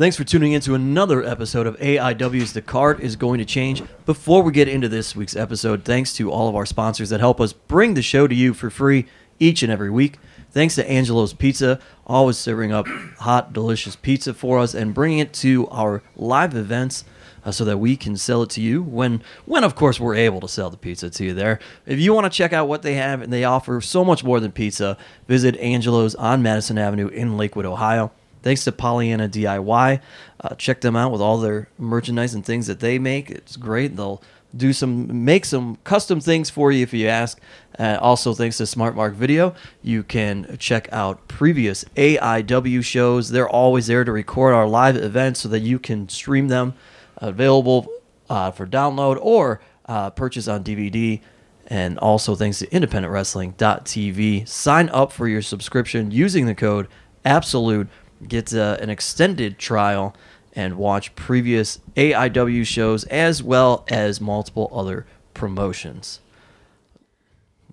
Thanks for tuning in to another episode of AIW's The Card is Going to Change. Before we get into this week's episode, thanks to all of our sponsors that help us bring the show to you for free each and every week. Thanks to Angelo's Pizza, always serving up hot, delicious pizza for us and bringing it to our live events uh, so that we can sell it to you when, when of course, we're able to sell the pizza to you there. If you want to check out what they have, and they offer so much more than pizza, visit Angelo's on Madison Avenue in Lakewood, Ohio. Thanks to Pollyanna DIY. Uh, check them out with all their merchandise and things that they make. It's great. They'll do some, make some custom things for you if you ask. Uh, also, thanks to Smart Mark Video, you can check out previous AIW shows. They're always there to record our live events so that you can stream them available uh, for download or uh, purchase on DVD. And also, thanks to independentwrestling.tv. Sign up for your subscription using the code ABSOLUTE. Get uh, an extended trial and watch previous AIW shows as well as multiple other promotions.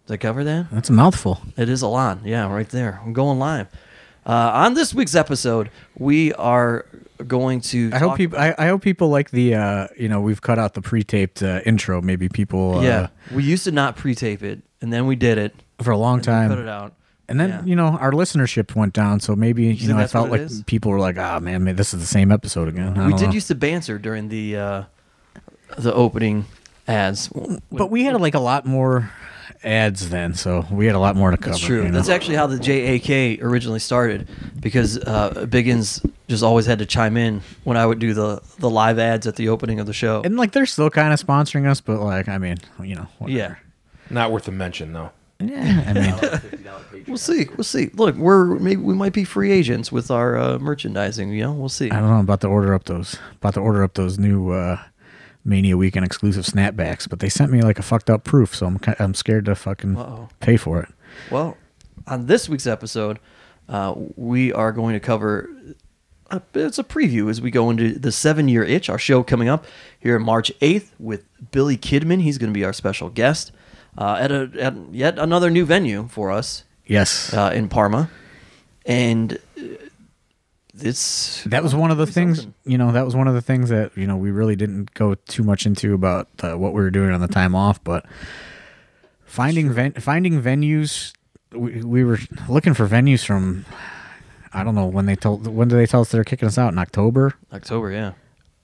Did I cover that? That's a mouthful. It is a lot. Yeah, right there. I'm going live. Uh, on this week's episode, we are going to. I hope people. I, I hope people like the. Uh, you know, we've cut out the pre-taped uh, intro. Maybe people. Uh, yeah, we used to not pre-tape it, and then we did it. For a long time. cut it out. And then Yeah. you know our listenership went down, so maybe you, think know I felt like is? people were like, "Ah, man, man, this is the same episode again." I We did know. used to banter during the uh, the opening ads. but we had like a lot more ads then, so we had a lot more to cover. That's true. you know? That's actually how the JAK originally started, because uh, Biggins just always had to chime in when I would do the the live ads at the opening of the show. and like they're still kind of sponsoring us, but like I mean, you know, whatever. yeah, Not worth a mention, though. Yeah. I mean, we'll see. We'll see. Look, we're maybe we might be free agents with our uh, merchandising. You know, we'll see. I don't know. I'm about to order up those. About to order up those new uh, Mania Weekend exclusive snapbacks, but they sent me like a fucked up proof, so I'm I'm scared to fucking Uh-oh. pay for it. Well, on this week's episode, uh, we are going to cover. A, it's a preview as we go into the seven year itch, our show coming up here on March 8th with Billy Kidman. He's going to be our special guest uh, at, a, at yet another new venue for us Yes, uh, in Parma. And uh, it's. that was one of the things. something. You know, that was one of the things that you know we really didn't go too much into about uh, what we were doing on the time off, but finding ven- finding venues. We, we were looking for venues from. I don't know when they told when did they tell us they're kicking us out in October. October, yeah.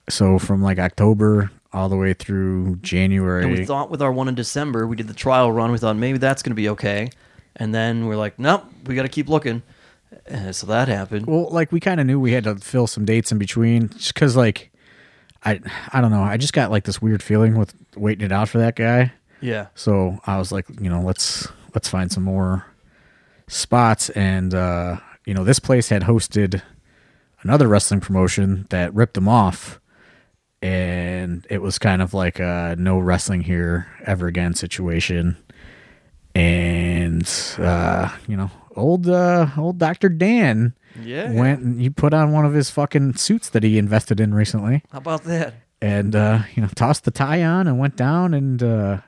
So from like October all the way through January. And we thought with our one in December, we did the trial run. We thought maybe that's going to be okay. And then we're like, nope, we got to keep looking. And so that happened. Well, like we kind of knew we had to fill some dates in between, just because like I I don't know. I just got like this weird feeling with waiting it out for that guy. Yeah. So I was like, you know, let's let's find some more spots, and uh, you know, this place had hosted another wrestling promotion that ripped them off, and it was kind of like a no wrestling here ever again situation. And uh, you know, old uh, old Doctor Dan Yeah. went and he put on one of his fucking suits that he invested in recently How about that? and uh, you know tossed the tie on and went down and uh,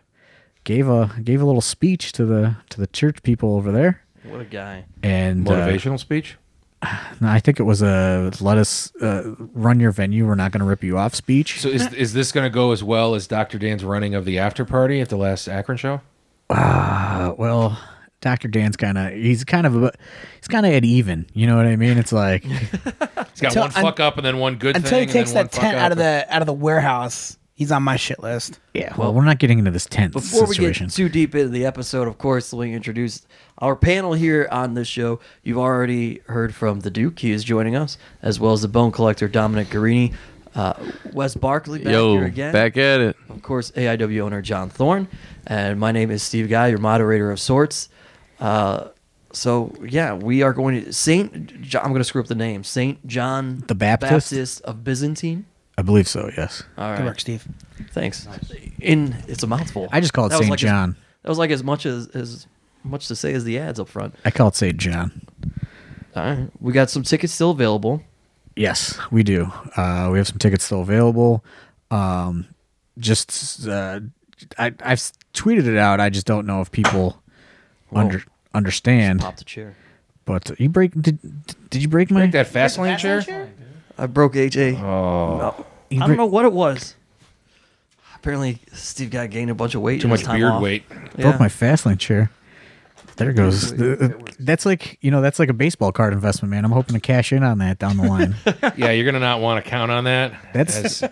gave a gave a little speech to the to the church people over there. What a guy. And uh, Motivational speech? No, I think it was a let us uh, run your venue. We're not going to rip you off speech. So is is this going to go as well as Dr. Dan's running of the after party at the last Akron show? Uh, well, Doctor Dan's kind of he's kind of a, he's kind of at even. You know what I mean? It's like He's got Until- one fuck up and then one good Until thing. he takes and then that tent out of the out of the warehouse, he's on my shit list. yeah. Well, we're not getting into this tense Before situation. we get too deep into the episode, of course, let me introduce our panel here on this show. You've already heard from the Duke. He is joining us, as well as the Bone Collector, Dominic Garrini. Uh, Wes Barkley back Yo, here again. back at it. of course, AIW owner John Thorne, and my name is Steve Guy, your moderator of sorts. Uh, so yeah, we are going to Saint. John, I'm going to screw up the name. Saint John The Baptist? Baptist of Byzantine. I believe so. Yes. All Good work, Steve. thanks. In it's a mouthful. I just call it That was Saint like as- John. that was like as much as as much to say as the ads up front. I call it Saint John. All right, we got some tickets still available. Yes, we do. Uh, we have some tickets still available. Um, just uh, I, I've tweeted it out. I just don't know if people Whoa. under understand. Pop the chair. But you break? Did did you break my? Break that fast lane chair? I broke AJ. Oh, No. I don't know what it was. Apparently, Steve got gained a bunch of weight. too in his much time beard off. weight. Yeah. Broke my Fastlane chair. There goes. That's like you know that's like a baseball card investment, man. I'm hoping to cash in on that down the line. Yeah, you're gonna not want to count on that. That's- as,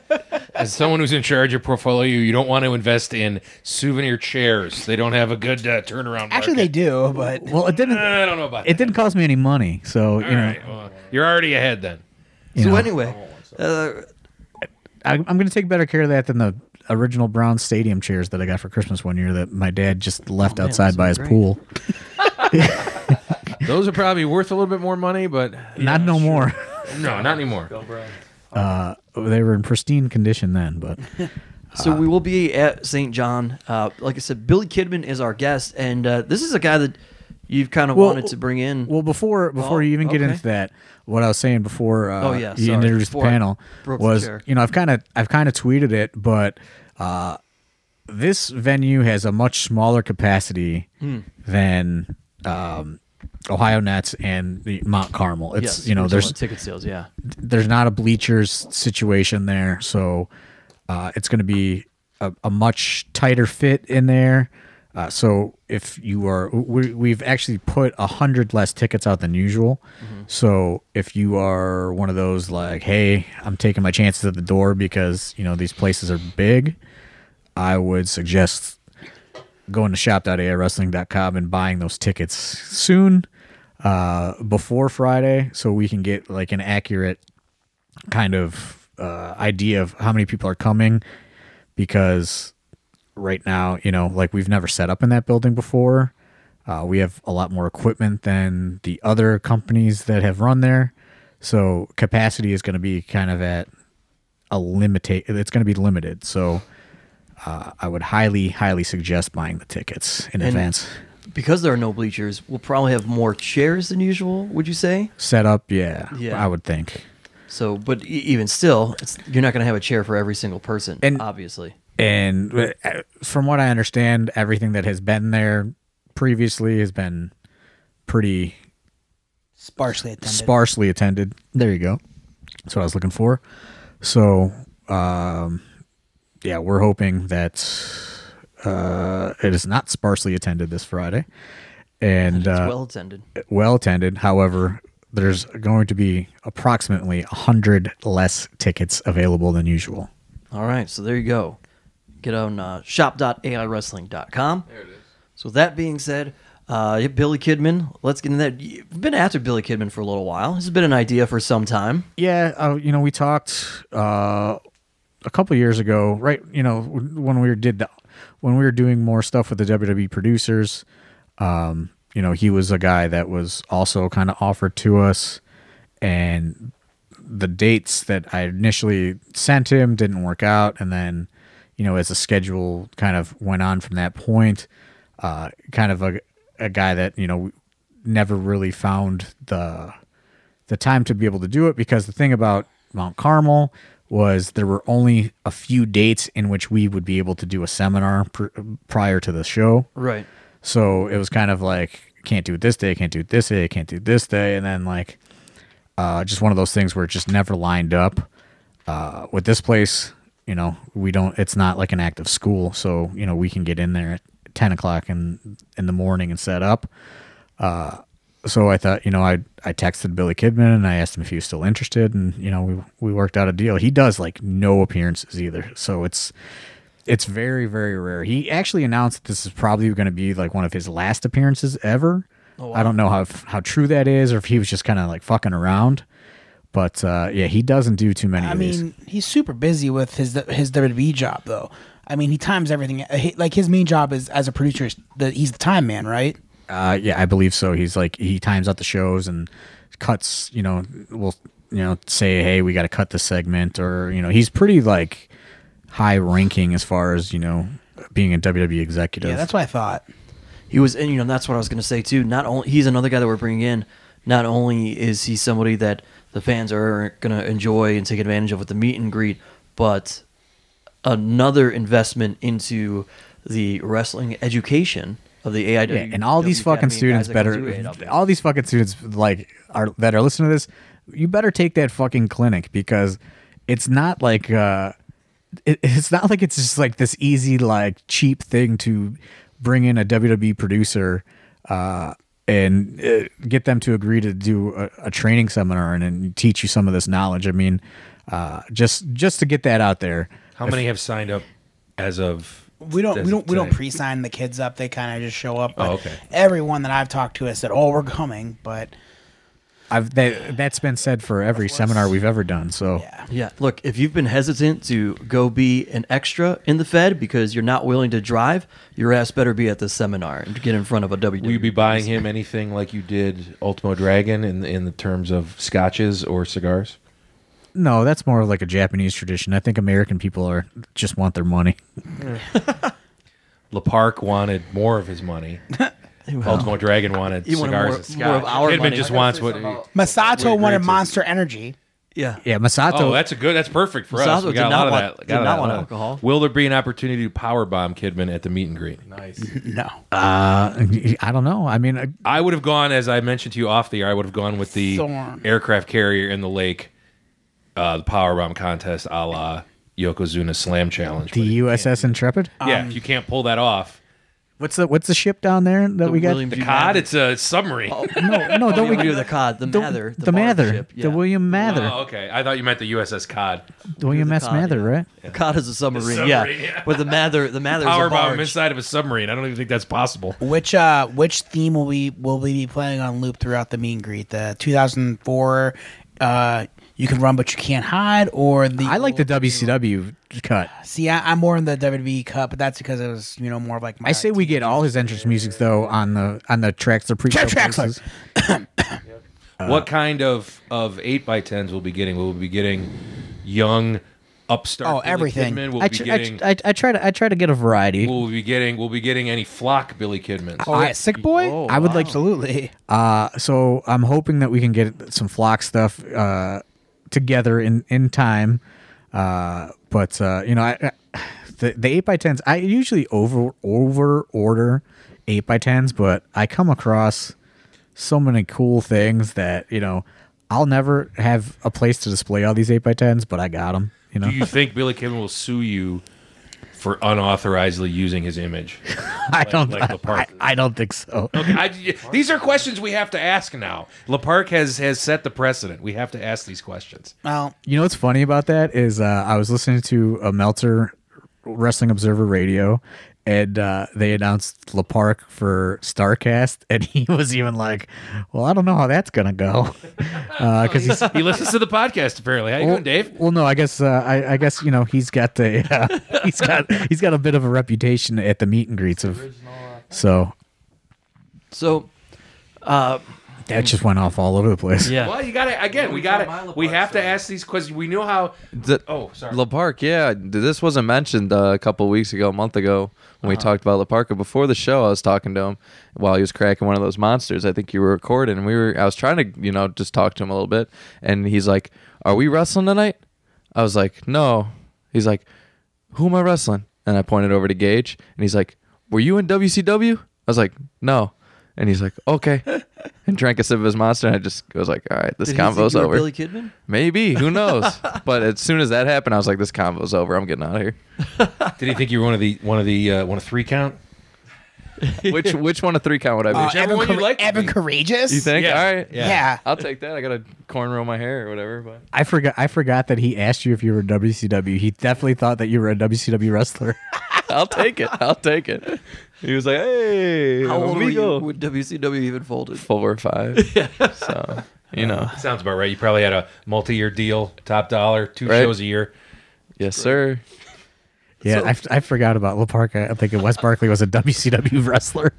as someone who's in charge of portfolio. You don't want to invest in souvenir chairs. They don't have a good uh, turnaround. Actually, they market. do, but well, it didn't. I don't know about It that. didn't cost me any money, so you All know. right, well, you're already ahead then. you So know, anyway, uh, I, I'm going to take better care of that than the original Brown Stadium chairs that I got for Christmas one year that my dad just left Oh, man, outside by his great. pool. Those are probably worth a little bit more money, but Not no more. no, not anymore. Uh, they were in pristine condition then, but so we will be at St. John. Uh, like I said, Billy Kidman is our guest, and uh, this is a guy that you've kind of Well, wanted to bring in. Well, before before Oh, you even get okay. into that, what I was saying before uh, Oh, yeah, you introduced Before the panel broke the was you know I've kind of I've kind of tweeted it, but uh, this venue has a much smaller capacity Hmm. than um, Ohio Nets and the Mount Carmel. It's yes, you know there's ticket sales. Yeah, there's not a bleachers situation there, so uh, it's going to be a, a much tighter fit in there. Uh, so if you are, we, we've actually put a hundred less tickets out than usual. So if you are one of those like, hey, I'm taking my chances at the door because you know these places are big, I would suggest going to shop.aiwrestling.com and buying those tickets soon uh, before Friday so we can get like an accurate kind of uh, idea of how many people are coming because right now, you know, like we've never set up in that building before. Uh, we have a lot more equipment than the other companies that have run there. So capacity is going to be kind of at a limit. It's going to be limited. So uh, I would highly, highly suggest buying the tickets in And- advance. because there are no bleachers, we'll probably have more chairs than usual. Would you say? Set up, yeah, Yeah. I would think. So, but even still, it's, you're not going to have a chair for every single person, And- obviously. And uh, from what I understand, everything that has been there previously has been pretty sparsely attended. sparsely attended. There you go. That's what I was looking for. So, um, yeah, we're hoping that uh, it is not sparsely attended this Friday, and It's uh, well attended. well attended. However, there's going to be approximately a hundred less tickets available than usual. All right, so there you go. Get on uh, shop.aiwrestling.com. There it is. So with that being said, uh, Billy Kidman. Let's get into that. You've been after Billy Kidman for a little while. This has been an idea for some time. Yeah, uh, you know, we talked uh, a couple years ago, right? You know, when we were did the, when we were doing more stuff with the WWE producers. Um, you know, he was a guy that was also kind of offered to us, and the dates that I initially sent him didn't work out, and then, you know, as the schedule kind of went on from that point, uh, kind of a a guy that you know never really found the the time to be able to do it because the thing about Mount Carmel was there were only a few dates in which we would be able to do a seminar pr- prior to the show. Right. So it was kind of like can't do it this day, can't do it this day, can't do it this day, and then like uh, just one of those things where it just never lined up. Uh, with this place, you know, we don't. It's not like an active school, so you know we can get in there at ten o'clock in in the morning and set up. Uh, so I thought, you know, I I texted Billy Kidman and I asked him if he was still interested, and you know, we we worked out a deal. He does like no appearances either, so it's it's very very rare. He actually announced that this is probably going to be like one of his last appearances ever. Oh, I don't know how how true that is, or if he was just kind of like fucking around. But uh, yeah, he doesn't do too many. I of these. mean, he's super busy with his his WWE job though. I mean, he times everything. he- Like his main job is as a producer. is The, he's the time man, right? Uh, yeah, I believe so. He's like he times out the shows and cuts. You know, will you know say, hey, we got to cut this segment, or you know, he's pretty like high ranking as far as you know being a WWE executive. Yeah, that's what I thought. He was, and you know, that's what I was going to say too. Not only he's another guy that we're bringing in. Not only is he somebody that the fans are going to enjoy and take advantage of with the meet and greet, but another investment into the wrestling education of the AIW. Yeah, and all these fucking Academy students guys that come better. All these fucking students like are that are listening to this you better take that fucking clinic because it's not like uh, it, it's not like it's just like this easy like cheap thing to bring in a WWE producer uh, and uh, get them to agree to do a, a training seminar and, and teach you some of this knowledge. I mean, uh, just just to get that out there. How many have signed up as of? We don't we don't we don't pre-sign the kids up. They kind of just show up. Oh, okay. Everyone that I've talked to has said, "Oh, we're coming," but I've that that's been said for every seminar we've ever done. So yeah. Yeah, look, if you've been hesitant to go be an extra in the Fed because you're not willing to drive, your ass better be at the seminar and get in front of a W. WWE. Will you be buying him anything like you did Ultimo Dragon in in the terms of scotches or cigars? no, that's more of like a Japanese tradition. I think American people are just want their money. La Park wanted more of his money. Ultimo Dragon wanted He wanted cigars more- and scotch. more of our Kidman money. just I wants what. Masato We're wanted great to- Monster Energy. Yeah. Yeah, Masato. Oh, that's a good. That's perfect for us. Masato We did got a not lot of want- that. did got a not lot want of that. alcohol. Will there be an opportunity to power bomb Kidman at the meet and greet? Nice. No. uh, I don't know. I mean, I- I would have gone, as I mentioned to you off the air. I would have gone with the Thorne. aircraft carrier in the lake, uh, the power bomb contest, a la Yokozuna Slam Challenge. The USS Intrepid. yeah, if you can't pull that off, What's the what's the ship down there that we got? William the G. cod, Mather. it's a submarine. no, no, don't we we do the cod, the don't- Mather, the, barge Mather, ship, yeah. the William Mather, Oh, okay. I thought you meant the USS Cod. the William the S. cod, Mather, yeah. right? The cod is a submarine, submarine, yeah. yeah. But the Mather, the Mather Power is a bomb barge. inside of a submarine. I don't even think that's possible. Which uh which theme will we will we be playing on loop throughout the meet and greet? The 2004 uh you can run but you can't hide or the I like the WCW cut. See, I, I'm more in the WWE cut, but that's because it was you know more of like my I say we get all his entrance music though on the on the tracks. The pre Track- tracks, like- what kind of of eight by tens will be getting? We'll we be getting young upstart? Oh, Billy everything. Kidman? Will I, we be tr- I, tr- I, I try to I try to get a variety. We'll we be getting? we'll be getting any flock Billy Kidman. Oh, yeah, sick boy. Oh, I would like absolutely. Uh, so I'm hoping that we can get some flock stuff uh, together in in time. Uh, but uh, you know, I, I, the the eight by tens. I usually over over order eight by tens, but I come across so many cool things that you know I'll never have a place to display all these eight by tens, but I got them. You know, Do you think Billy Kidman will sue you for unauthorizedly using his image? I don't. like the I. I don't think so. Okay, I, these are questions we have to ask now. La Park has has set the precedent. We have to ask these questions. Well, You know what's funny about that is uh, I was listening to a Meltzer Wrestling Observer radio, and uh, they announced La Park for Starcast, and he was even like, "Well, I don't know how that's gonna go," because he's. He listens to the podcast. Apparently, how you doing, Dave? Well, no, I guess uh, I, I guess you know he's got the uh, he's got he's got a bit of a reputation at the meet and greets of so So, uh, that just went off all over the place. yeah. Well, you got to again. We got to. We have to ask these questions. We know how. The, Oh, sorry. La Park, yeah. This wasn't mentioned uh, a couple weeks ago, a month ago, when we talked about La Park. Before the show, I was talking to him while he was cracking one of those monsters. I think you were recording, and we were. I was trying to, you know, just talk to him a little bit, and he's like, "Are we wrestling tonight?" I was like, "No." He's like, "Who am I wrestling?" And I pointed over to Gage, and he's like, "Were you in WCW?" I was like, "No." And he's like, "Okay," and drank a sip of his monster, and I just was like, "All right, this Did he think convo's you were over." Billy Kidman? Maybe who knows? but as soon as that happened, I was like, "This convo's over. I'm getting out of here." Did he think you were one of the one of the uh, one of three count? which which one of three count would I be? uh, Whichever Evan, one you'd Cour- like to Evan be. Karagias. you think? Yeah. All right, Yeah. Yeah. I'll take that. I got to cornrow my hair or whatever. But I forgot. I forgot that he asked you if you were a WCW. He definitely thought that you were a WCW wrestler. I'll take it. I'll take it. He was like, "Hey, How old were you when WCW even folded? Four or five. yeah. So you know, Sounds about right. You probably had a multi-year deal, top dollar, two Right. shows a year. yes, sir. Yeah, So- I, f- I forgot about La Park. I'm thinking Wes Barkley was a WCW wrestler.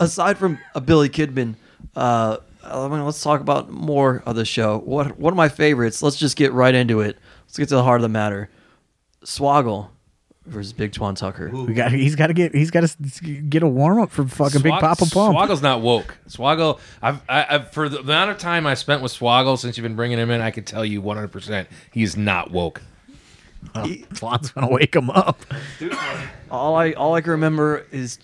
Aside from a Billy Kidman, uh, I mean, let's talk about more of the show. What one of my favorites? Let's just get right into it. Let's get to the heart of the matter. Swoggle versus Big Twan Tucker. We got. He's got to get. He's got to get a warm up for fucking Big Swag- Papa Pump. Swoggle's not woke. Swoggle, I've, I, I've for the amount of time I spent with Swoggle since you've been bringing him in, I can tell you 100 percent he's not woke. Twan's gonna wake him up. All I all I can remember is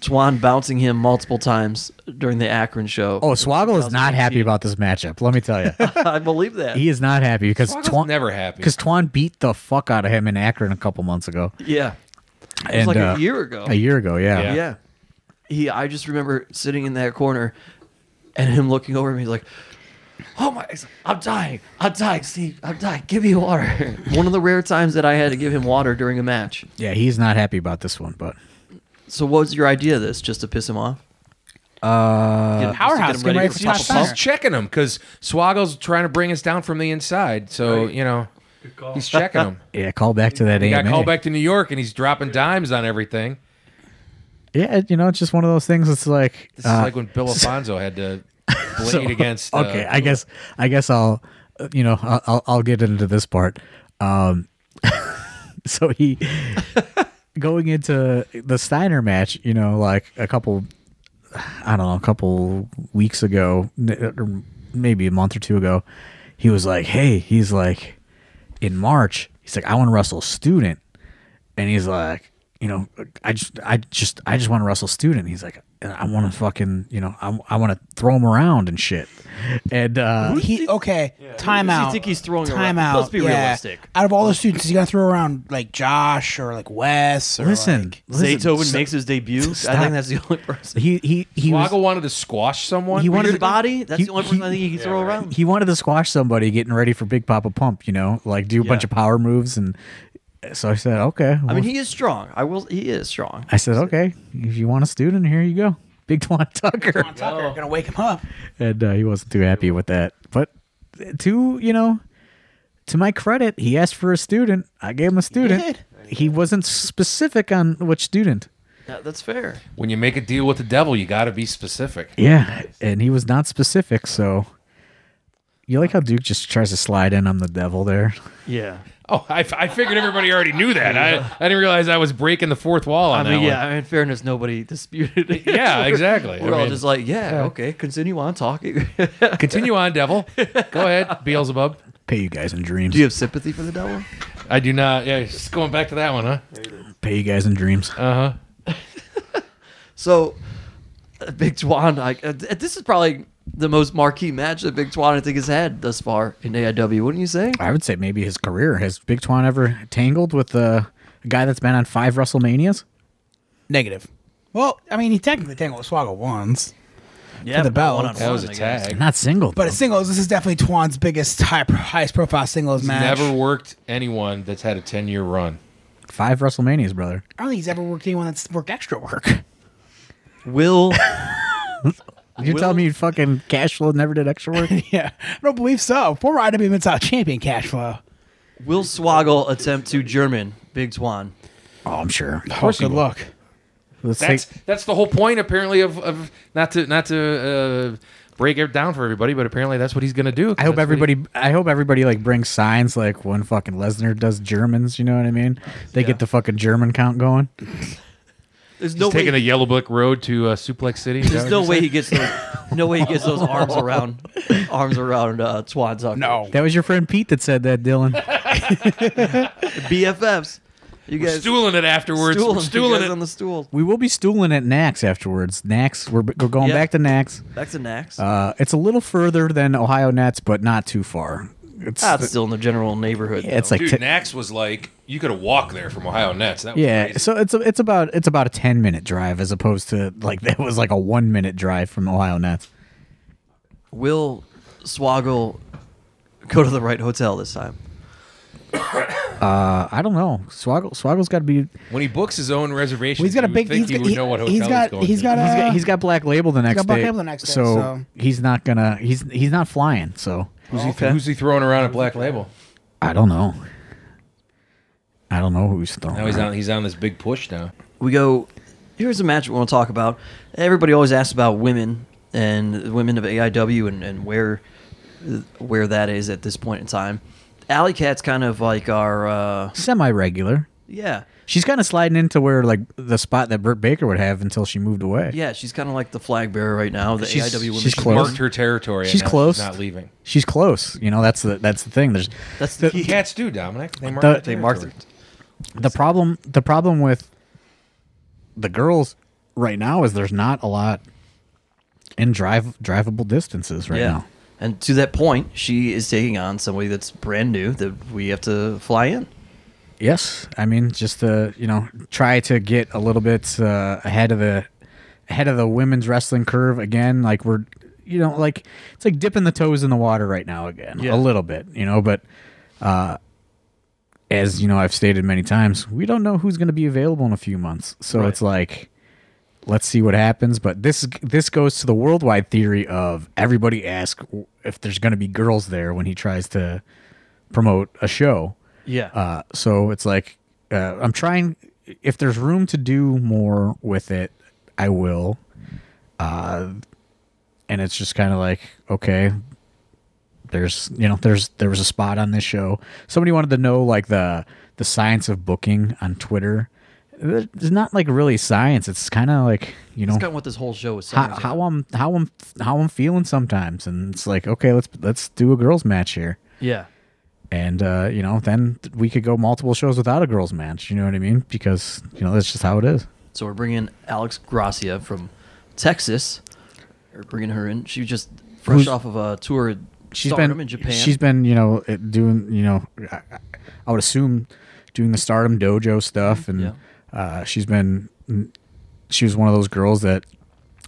Twan bouncing him multiple times during the Akron show. Oh, Swoggle is not happy about this matchup. Let me tell you, I believe that. he is not happy because Swoggle's Twan never happy. because Twan beat the fuck out of him in Akron a couple months ago. yeah, it was like uh, a year ago. A year ago, yeah. Yeah. Yeah. He I just remember sitting in that corner and him looking over at me like, Oh my I'm dying. I'm dying, Steve. I'm dying. Give me water. One of the rare times that I had to give him water during a match. Yeah, he's not happy about this one, but So what was your idea of this? Just to piss him off? uh, Get- Powerhouse, just to get ready for for Papa top Pump? He's checking him because Swoggle's trying to bring us down from the inside. So you know, he's checking him. yeah, call back to that He got AMA. called back to New York, and he's dropping dimes on everything. Yeah, you know, it's just one of those things. It's like This uh, is like when Bill Alfonso had to blade so- against. Uh, okay, I guess I guess I'll uh, you know I'll I'll, I'll get into this part. Um, so he going into the Steiner match, you know, like a couple, I don't know, a couple weeks ago, or maybe a month or two ago, he was like, "Hey," he's like, in March, he's like, "I want to wrestle student," and he's like, you know, I just, I just, I just want to wrestle student. He's like, I want to fucking, you know, I, I want to throw him around and shit. And uh, He okay. Time Who does he out. think he's throwing time around? out. Let's be yeah. realistic. Out of all the students, is he gonna throw around like Josh or like Wes? Or listen, like- listen, Zaytoven so- makes his debut. I think that's the only person. he he he was, wanted to squash someone. He wanted His to- body, that's he- the only person he- I think he can throw around. he wanted to squash somebody getting ready for Big Papa Pump, you know, like do a bunch of power moves and so I said, okay. I mean, he is strong. I will. He is strong. I said, okay, if you want a student, here you go. Big Twan Tucker. Come on, Tucker, gonna wake him up. and uh, he wasn't too happy with that. But to you know, to my credit, he asked for a student. I gave him a student. did. He wasn't specific on which student. Yeah, that's fair. when you make a deal with the devil, you got to be specific. Yeah, and he was not specific. So you like how Duke just tries to slide in on the devil there. Yeah. Oh, I, I figured everybody already knew that. I, I didn't realize I was breaking the fourth wall on I mean, that yeah. In fairness, nobody disputed it. Yeah, exactly. We're I all mean- just like, yeah, okay, continue on talking. one. Continue on, devil. Go ahead, Beelzebub. Pay you guys in dreams. Do you have sympathy for the devil? I do not. Yeah, just going back to that one, huh? Pay you guys in dreams. Uh huh. So, uh, Big Twan, I, uh, this is probably the most marquee match that Big Twan I think has had thus far in AIW. Wouldn't you say? I would say maybe his career. Has Big Twan ever tangled with uh, a guy that's been on five WrestleManias? Negative. Well, I mean, he technically tangled with Swoggle once, Yeah, the but belt. one-on-one, That was a I guess. tag. Not single, but though. it's singles. This is definitely Twan's biggest, high, highest profile singles He's match. never worked anyone that's had a ten year run. five WrestleManias, brother. I don't think he's ever worked anyone that's worked extra work. Will You Will- tell me fucking cash flow never did extra work? yeah, I don't believe so. Former IW Mid South champion Cash Flow. Will Swoggle attempt to German Big Twan? oh, I'm sure. Of course, good luck. Let's That's take, that's the whole point, apparently, of, of not to not to uh, break it down for everybody, but apparently that's what he's gonna do. I hope That's he- everybody. I hope everybody like brings signs like when fucking Lesnar does Germans. You know what I mean? They get the fucking German count going. There's He's no taking way. the Yellow Brick Road to uh, Suplex City. There's no way he gets those. No way he gets those arms around arms around uh, Twan Tucker. No. That was your friend Pete that said that, Dylan. BFFs. You We're guys stooling it afterwards. stooling, We're you stooling it. on the stool. we will be stooling at Nax afterwards. Nax, we're, we're going Yeah. back to Nax. Back to Nax. Uh, it's a little further than Ohio Nets, but not too far. It's ah, it's still in the general neighborhood. Yeah, it's though. like Dude, t- Nax was like you could have walked there from Ohio Nets. That was yeah. crazy. So it's a, it's about it's about a ten minute drive as opposed to like that was like a one minute drive from Ohio Nets. will Swoggle go to the right hotel this time? Uh, I don't know. Swoggle Swoggle's got to be. when he books his own reservation, Well, he's got a big. Think He's he got, would know what hotel he's got. going He's to. got. He's got, he's got Black Label the next got Black. Label the next day, so, so- he's not gonna. He's he's not flying. So Who's, he, who's he throwing around at Black Label? I don't know. I don't know who's throwing. Now he's around. on. He's on this big push now. we go. Here's a match we want to talk about. Everybody always asks about women and women of AIW and, and where where that is at this point in time. Alley Cat's kind of like our uh, semi regular. yeah She's kind of sliding into where like the spot that Britt Baker would have until she moved away. yeah she's kind of like the flag bearer right now. The She's- AIW women. she's close. marked her territory. She's now close. not leaving. She's close. You know that's the that's the thing. There's That's the key. Cats do, Dominic. They mark The- their They marked territory. the problem. The problem with the girls right now is there's not a lot in drive drivable distances right now. And to that point, she is taking on somebody that's brand new that we have to fly in. Yes, I mean just to you know try to get a little bit uh, ahead of the ahead of the women's wrestling curve again. Like we're you know like it's like dipping the toes in the water right now again Yeah. a little bit you know but uh, as you know I've stated many times we don't know who's going to be available in a few months so Right. it's like let's see what happens but this this goes to the worldwide theory of everybody ask if there's going to be girls there when he tries to promote a show Yeah. uh, so it's like uh, I'm trying. If there's room to do more with it, I will. Uh, and it's just kind of like okay. There's you know there's there was a spot on this show. Somebody wanted to know like the the science of booking on Twitter. It's not like really science. It's kind of like you know That's kind of what this whole show is. how, how. I'm how I'm how I'm feeling sometimes, and it's like okay, let's let's do a girls match here Yeah. And uh, you know then we could go multiple shows without a girls match you know what i mean because you know that's just how it is So we're bringing Alex Gracia from Texas. We're bringing her in. She was just fresh Who's- off of a tour. She's been in Japan. she's been you know doing you know I, I would assume doing the stardom dojo stuff and Yeah. uh, she's been she was one of those girls that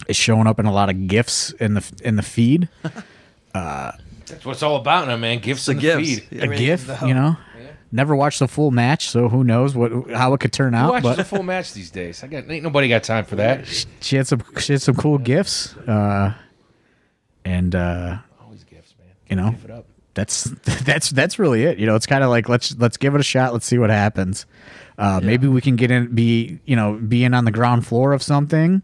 is showing up in a lot of gifts in the in the feed That's what it's all about now, man. Gifts the in the gifts. feed. a Everything's gif the you know never watched the full match so who knows what how it could turn Who out watches but a full match these days? I got ain't nobody got time for that. she had some she had some cool gifts uh and uh Always gifts, man. You know? Give it up. that's that's that's really it. You know, it's kind of like let's let's give it a shot. Let's see what happens. Uh, Maybe we can get in, be you know, be in on the ground floor of something,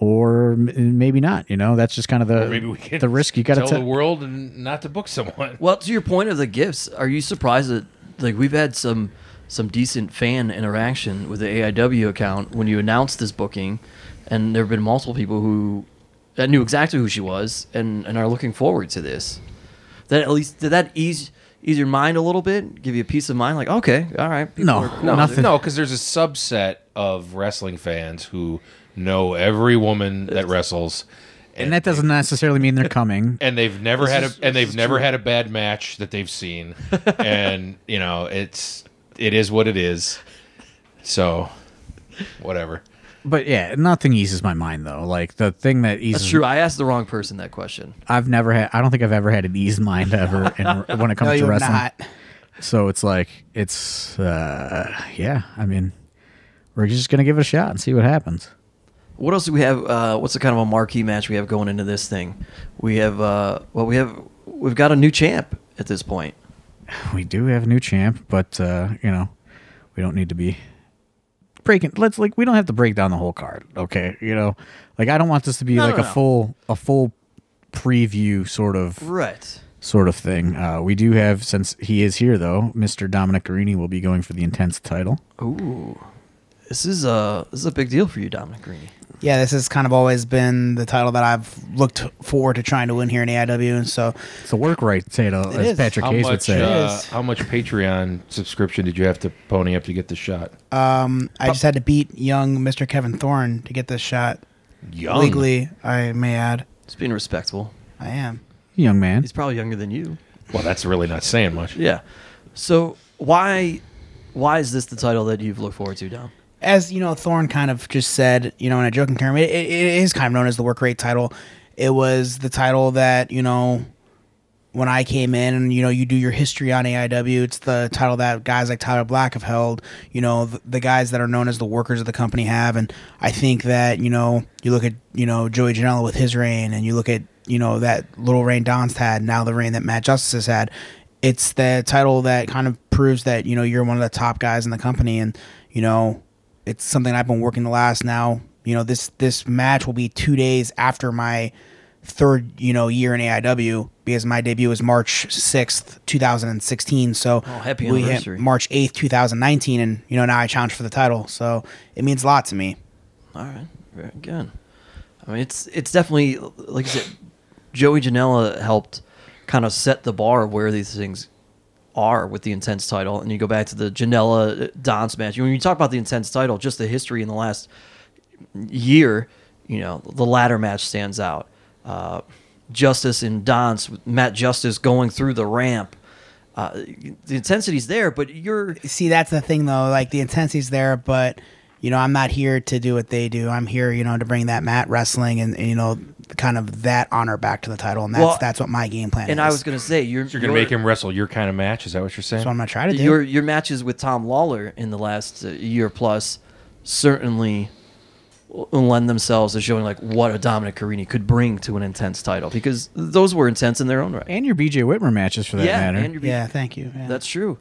or maybe not. You know, that's just kind of the Or maybe we can the risk you got to tell the world and not to book someone. Well, to your point of the gifts, are you surprised that like we've had some some decent fan interaction with the AIW account when you announced this booking, and there have been multiple people who that knew exactly who she was and and are looking forward to this. That at least did that ease ease your mind a little bit, give you a peace of mind, like okay, all right, No, cool No, nothing. no, because there's a subset of wrestling fans who know every woman that wrestles, And that doesn't necessarily mean they're coming. and they've never This had is- a and they've never true. had a bad match that they've seen, and you know it's it is what it is. So, whatever. But yeah, nothing eases my mind though. Like the thing that eases. That's true. I asked the wrong person that question. I've never had. I don't think I've ever had an eased mind ever in, when it comes No, to you're wrestling. not. So it's like it's uh yeah. I mean, we're just gonna give it a shot and see what happens. What else do we have? Uh, what's the kind of a marquee match we have going into this thing? We have uh, well, we have we've got a new champ at this point. We do have a new champ, but uh, you know, we don't need to be breaking. Let's like we don't have to break down the whole card, okay? You know, like I don't want this to be No, like no, a no. full a full preview sort of Right. sort of thing. Uh, we do have since he is here though, Mr. Dominic Garrini will be going for the intense title. Ooh, this is a this is a big deal for you, Dominic Garrini. Yeah, this has kind of always been the title that I've looked forward to trying to win here in AIW, and so It's a work right title, It as is. Patrick How Hayes would say. Uh, how much Patreon subscription did you have to pony up to get the shot? um, I just had to beat young Mr. Kevin Thorne to get this shot Young. legally. I may add, It's being respectful. I am. Young man. He's probably younger than you. Well, that's really not saying much. Yeah. So why why is this the title that you've looked forward to, Dom? As you know, Thorne kind of just said, you know, in a joking term, it, it, it is kind of known as the work rate title. It was the title that you know when I came in, and you know, you do your history on AIW. It's the title that guys like Tyler Black have held. You know, the, the guys that are known as the workers of the company have, and I think that you know, you look at you know Joey Janela with his reign, and you look at you know that little reign Don's had, now the reign that Matt Justice has had. It's the title that kind of proves that you know you're one of the top guys in the company, and you know it's something I've been working the last now. You know, this this match will be two days after my third, you know, year in AIW because my debut was March sixth, two thousand and sixteen. So Oh, happy we hit. March eighth, two thousand nineteen, and you know now I challenge for the title. So it means a lot to me. All right, very good. I mean, it's it's definitely like I said, Joey Janela helped kind of set the bar of where these things are with the intense title, and you go back to the Janela Dons match. When you talk about the intense title, just the history in the last year, you know, the ladder match stands out. Uh, Justice and Dance, Matt Justice going through the ramp. Uh, the intensity's there, but you're See, that's the thing though. Like the intensity's there, but you know, I'm not here to do what they do. I'm here, you know, to bring that mat wrestling and, and, you know, kind of that honor back to the title, and that's Well, that's what my game plan is. and is. I was gonna say you're You're gonna make him wrestle your kind of match. Is that what you're saying? That's what I'm gonna try to do. your your matches with Tom Lawlor in the last uh, year plus certainly lend themselves to showing like what a Dominic Garrini could bring to an intense title because those were intense in their own right. And your BJ Whitmer matches for that yeah, matter. and your- yeah, thank you. Yeah. that's true.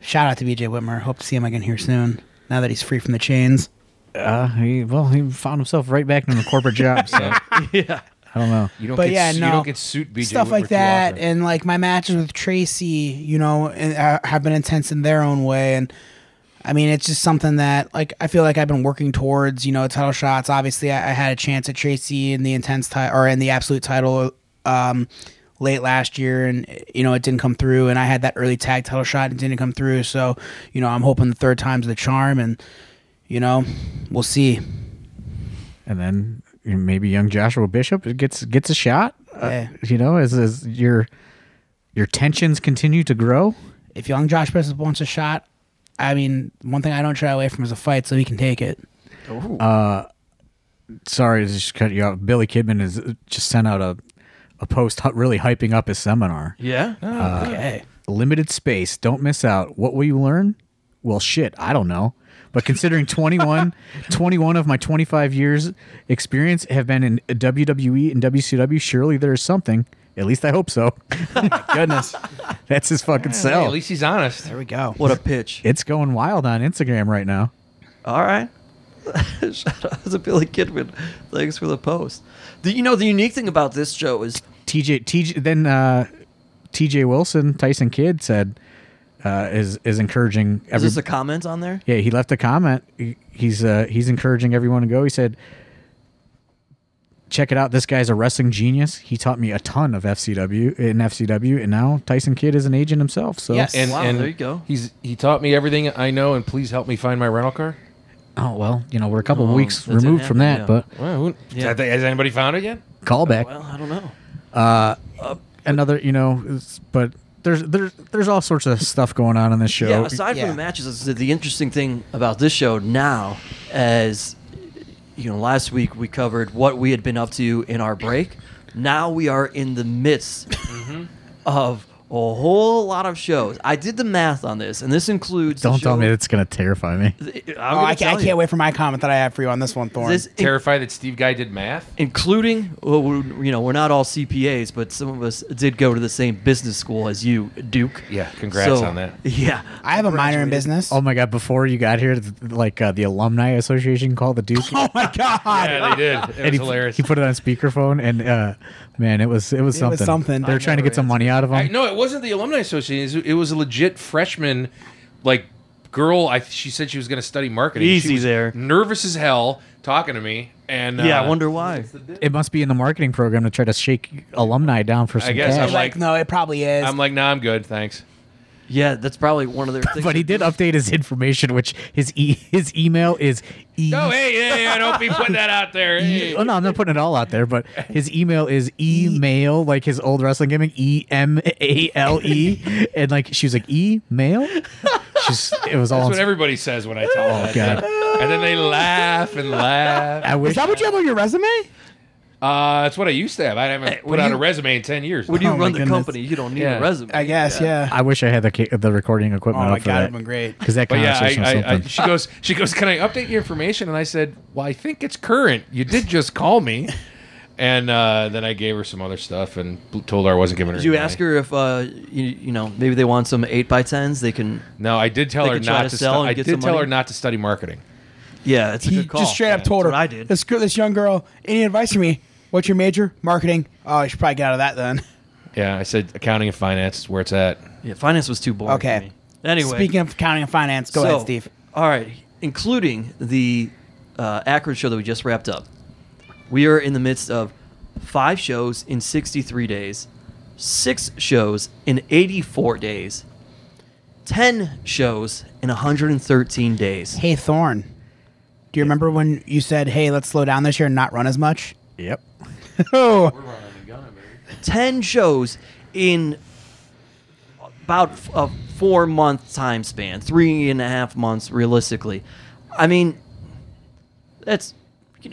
Shout out to BJ Whitmer. Hope to see him again here soon. Now that he's free from the chains. Uh, he, well, he found himself right back in the corporate job. So yeah. I don't know. you don't But get, yeah, no you don't get suit BJ stuff Whitmer like too that, often. and like my matches with Tracy, you know, and, uh, have been intense in their own way, and I mean, it's just something that like I feel like I've been working towards, you know, title shots. Obviously, I, I had a chance at Tracy in the intense title or in the absolute title um, late last year, and you know, it didn't come through. And I had that early tag title shot, and it didn't come through. So, you know, I'm hoping the third time's the charm, and you know, we'll see. And then maybe young Joshua Bishop gets gets a shot. Uh, you know, as as your your tensions continue to grow. If young Josh Bishop wants a shot, I mean, one thing I don't shy away from is a fight, so he can take it. Sorry to just cut you off. Billy Kidman has just sent out a a post hu- really hyping up his seminar. Yeah. okay. limited space. Don't miss out. What will you learn? Well, shit, I don't know. But considering 21, 21 of my 25 years experience have been in WWE and WCW, surely there's something. At least I hope so. Goodness. That's his fucking Hey, sell. at least he's honest. There we go. What a pitch. it's going wild on Instagram right now. All right. Shout out to Billy Kidman. Thanks for the post. The, you know, the unique thing about this show is TJ, TJ then uh, TJ Wilson, Tyson Kidd said uh, is is encouraging is every, this a comment on there? Yeah, he left a comment. He- He's uh, he's encouraging everyone to go. He said, "Check it out. This guy's a wrestling genius. He taught me a ton of FCW in FCW, and now Tyson Kidd is an agent himself. So, Yes. And, Wow, and there you go. He's he taught me everything I know, and please help me find my rental car. oh well, you know we're a couple Oh, of weeks removed from that, happen, but Well, who, Yeah. has, has anybody found it yet? callback. Well, I don't know. Another, you know, but there's there's there's all sorts of stuff going on in this show. Yeah, aside Yeah. from the matches, the interesting thing about this show now, as you know, last week we covered what we had been up to in our break. Now we are in the midst Mm-hmm. of a whole lot of shows. I did the math on this, and this includes. Don't tell me it's gonna terrify me. I'm Oh, gonna I, can't, tell I you. can't wait for my comment that I have for you on this one, Thorne. This in- Terrified that Steve Guy did math. including, well, we're, you know, we're not all CPAs, but some of us did go to the same business school as you, Duke. Yeah, congrats So, on that. Yeah, I have a minor in business. Oh my god! Before you got here, th- like uh, the alumni association called the Duke. Oh my god! Yeah, they did. It was and he, hilarious. he put it on speakerphone, and uh, man, it was it was It something. was something. They're trying to get some money out of him. I, no, it wasn't the alumni association. It was a legit freshman, like girl. I she said she was going to study marketing. Easy she was there. Nervous as hell, talking to me, and yeah. uh, I wonder why. It must be in the marketing program to try to shake alumni down for I guess cash. I'm like, like- no, it probably is. I'm like, nah, I'm good, thanks. Yeah, that's probably one of their things. but he did update his information, which his e- his email is e. Oh, hey, hey, I don't be putting that out there. E- oh, no, I'm not putting it all out there, but his email is email, like his old wrestling gimmick, E M A L E, and like she was like email. She's it was all. That's what everybody says when I tell oh, them that. God. And then they laugh and laugh. I wish is that what you have on your resume? Uh, that's what I used to have. I haven't Hey, put when out you- a resume in ten years. when you Oh my run the goodness. company, you don't need Yeah. a resume. I guess, yeah. I wish I had the ca- the recording equipment. oh equipment my up for god, that it'd been great. because that But yeah, conversation I, was I, I, something. she goes. She goes. Can I update your information? And I said, Well, I think it's current. You did just call me, and uh, then I gave her some other stuff and told her I wasn't giving her. Did you any ask money. her if uh, you, you know maybe they want some eight by tens? They can. No, I did tell They her could try not to to. sell stu- and I get did some tell her money? not to study marketing. Yeah, it's a He good call. just straight up Yeah, told that's her, what I did. This, girl- this young girl, any advice for me? What's your major? Marketing. Oh, you should probably get out of that then. Yeah, I said accounting and finance is where it's at. Yeah, finance was too boring. Okay. For me. Anyway, Speaking of accounting and finance, go so, ahead, Steve. All right, including the uh, Akron show that we just wrapped up. We are in the midst of five shows in 63 days, six shows in 84 days, 10 shows in 113 days. Hey, Thorne. Do you remember when you said, "Hey, let's slow down this year and not run as much"? Yep. Oh, 10 shows in about a four month time span, three and a half months realistically. I mean, that's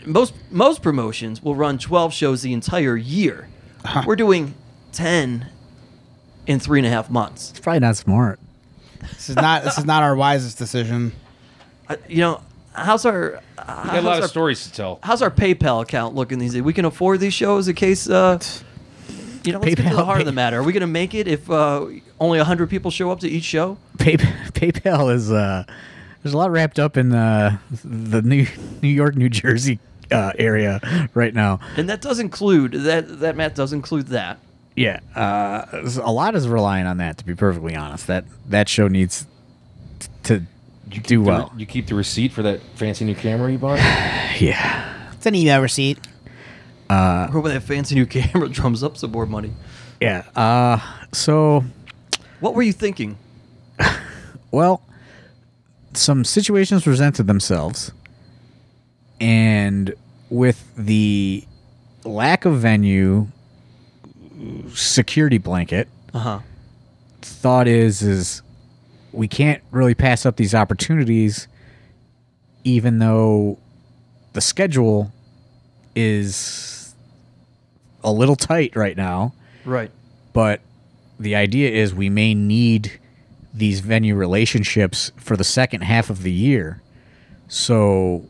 most most promotions will run 12 shows the entire year. We're doing 10 in three and a half months. It's probably not smart. this is not this is not our wisest decision. Uh, you know, how's our We got a lot our, of stories to tell. how's our PayPal account looking these days? We can afford these shows in case. Uh, you know, let's get to the PayPal heart of the matter. Are we going to make it if uh, only 100 people show up to each show? Pay- PayPal is uh, there's a lot wrapped up in uh, the New New York, New Jersey uh, area right now. And that does include that that Matt does include that. Yeah, uh, a lot is relying on that. To be perfectly honest, that that show needs t- to do The re- well. you keep the receipt for that fancy new camera you bought? Yeah, It's an email receipt. Or with that fancy new camera drums up some more money. yeah. Uh, so What were you thinking? Well, some situations presented themselves, and with the lack of venue security blanket, Uh huh. thought is is we can't really pass up these opportunities, even though the schedule is a little tight right now Right. but the idea is we may need these venue relationships for the second half of the year so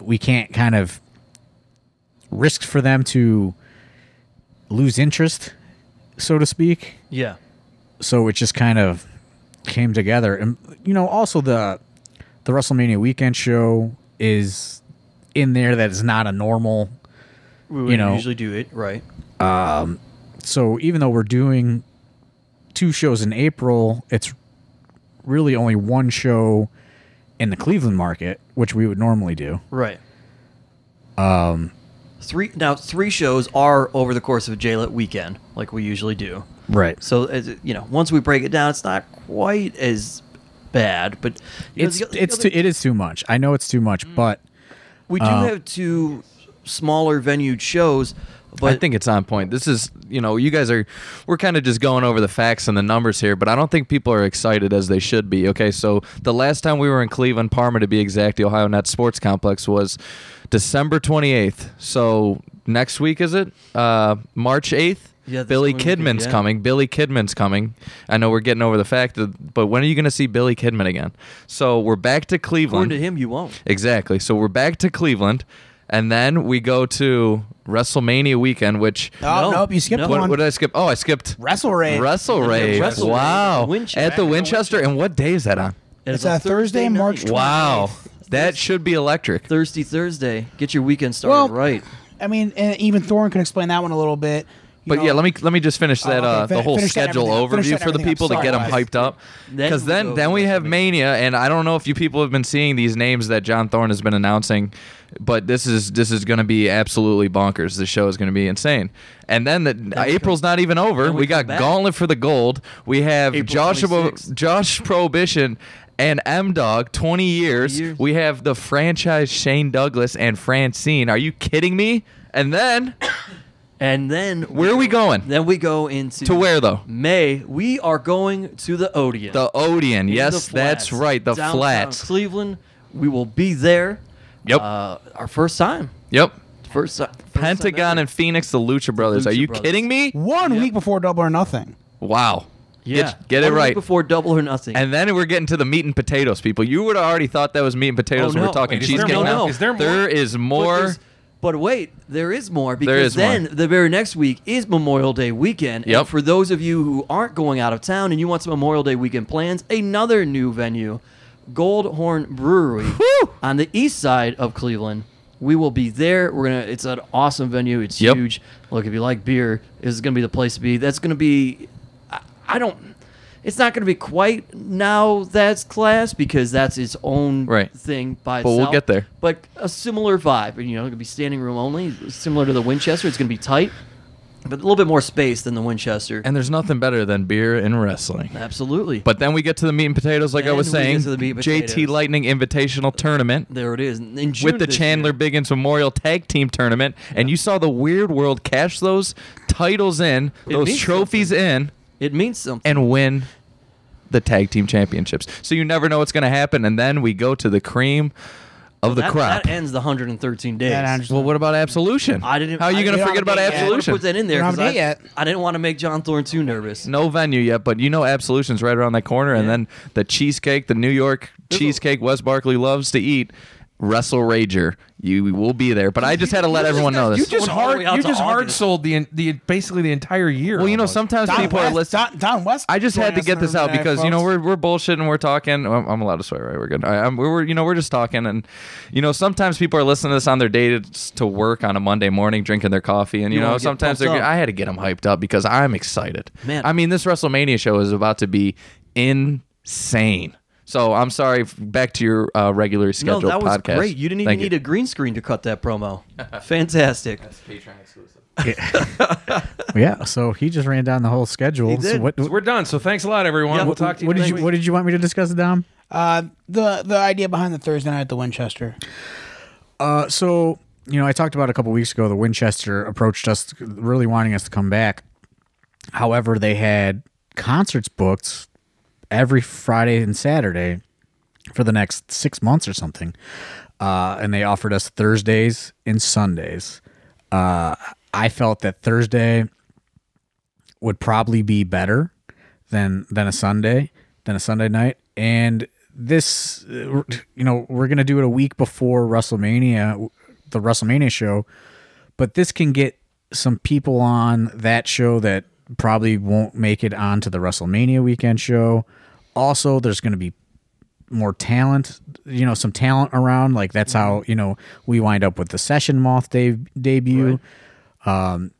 we can't kind of risk for them to lose interest so to speak Yeah. so it just kind of came together and you know also the the WrestleMania weekend show is in there that is not a normal We would You know. usually do it right. Um, so even though we're doing two shows in April, it's really only one show in the Cleveland market, which we would normally do. Right. Um. Three now. Three shows are over the course of a JLet weekend, like we usually do. Right. So as you know, once we break it down, it's not quite as bad, but you know, It's the o- the it's other- too, it is too much. I know it's too much, but we do uh, have two smaller venued shows, but I think it's on point. This is, you know, you guys are, we're kind of just going over the facts and the numbers here, but I don't think people are excited as they should be. Okay, so the last time we were in Cleveland, Parma to be exact, the Ohio Net Sports Complex was December 28th. So next week, is it? Uh, March 8th? Yeah, Billy coming weekend, Kidman's yeah. coming. Billy Kidman's coming. I know we're getting over the fact that, but when are you going to see Billy Kidman again? So we're back to Cleveland. according to him, you won't. Exactly. So we're back to Cleveland, and then we go to WrestleMania weekend, which Oh No, nope, you skipped no. what, one. what did I skip? Oh, I skipped Wrestle Rave. Wrestle Rave. Wrestle wow, at Winchester. at the Winchester. And what day is that on? And It's a Thursday, March night. 20th. Wow, that should be electric. Thirsty Thursday. Get your weekend started Well, right. I mean, and even Thorne can explain that one a little bit. You But know, yeah, let me let me just finish that okay, uh, fin- the whole finish schedule everything up. Finish overview for the everything up. people to get them hyped up. Because we then then we have Mania, and I don't know if you people have been seeing these names that John Thorne has been announcing, but this is this is going to be absolutely bonkers. The show is going to be insane. And then the we April's not even over. we We got. Gauntlet for the Gold. We have April Joshua 26th. Josh Prohibition. And M Dog, 20 years. years. We have the franchise Shane Douglas and Francine. Are you kidding me? And then, And then where are we going? Then we go into To where, though? May. We are going to the Odeon. The Odeon. In Yes, the that's Flats. right. The Downtown flats. Cleveland. We will be there. Yep. Uh, our first time. Yep. First, ti- first time Pentagon ever. and Phoenix, the Lucha Brothers. Are you Brothers. kidding me? one Yep. week before Double or Nothing. Wow. yeah, Get, get it One week right. before Double or Nothing. And then we're getting to the meat and potatoes, people. You would have already thought that was meat and potatoes Oh, when no. we're talking Wait, is there cheesecake more? now. No. Is there more? There is But more. there's- But wait, there is more because is more. then the very next week is Memorial Day weekend. Yep. And for those of you who aren't going out of town and you want some Memorial Day weekend plans, another new venue, Goldhorn Brewery on the east side of Cleveland. We will be there. We're gonna. It's an awesome venue. It's Yep. huge. Look, if you like beer, this is gonna be the place to be. That's gonna be. I, I don't. It's not going to be quite now that's class because that's its own Right. thing by But we'll itself. get there. But a similar vibe. And you know, it's going to be standing room only, similar to the Winchester. It's going to be tight. but a little bit more space than the Winchester. And there's nothing better than beer and wrestling. Absolutely. But then we get to the meat and potatoes, like I Then was we saying. get to the meat and JT potatoes. Lightning Invitational Tournament there it is. In June with the this Chandler year. Biggins Memorial Tag Team Tournament, and you saw the Weird World cash those titles in, those means trophies in, It means something. and win the tag team championships. So you never know what's going to happen, and then we go to the cream of the that, crop. that ends the 113 days. That ends- well, what about Absolution? I didn't. How are you I going to didn't forget about have yet. I Absolution? put that in there We don't have 'cause a I, yet. I didn't want to make John Thorne too nervous. no venue yet, but you know Absolution's right around that corner, and Yeah. then the cheesecake, the New York cheesecake Wes Barkley loves to eat. Wrestle Rager, you will be there. But I just had to let everyone know this. You this. just Going all the hard. You just hard sold the the basically the entire year. well, you know, almost. sometimes Don people are listening. Don, Don West. I just had to get this out Monday, because you know we're we're bullshitting, we're talking. I'm, I'm allowed to swear, right? We're good. I, I'm, we're you know we're just talking, and you know sometimes people are listening to this on their day to, to work on a Monday morning, drinking their coffee, and you, You know sometimes they're. up. I had to get them hyped up because I'm excited. Man. I mean this WrestleMania show is about to be insane. So I'm sorry. Back to your uh, regularly No, that was podcast. great. You didn't even Thank need a green screen to cut that promo. Fantastic. That's Patreon exclusive. yeah, so he just ran down the whole schedule. He So did. what, So we're done. So thanks a lot, everyone. Yeah, we'll talk to you. what did you week. What did you want me to discuss, Dom? Uh, the the idea behind the Thursday night at the Winchester. Uh, so you know, I talked about a couple weeks ago. The Winchester approached us, really wanting us to come back. However, they had concerts booked every Friday and Saturday for the next six months or something, uh, and they offered us Thursdays and Sundays. Uh, I felt that Thursday would probably be better than than a Sunday than a Sunday night. And this, you know, we're gonna do it a week before WrestleMania, the WrestleMania show, but this can get some people on that show that probably won't make it onto the WrestleMania weekend show. Also, there's gonna be more talent, you know, some talent around. Like that's how you know we wind up with the Session Moth de- debut. Um,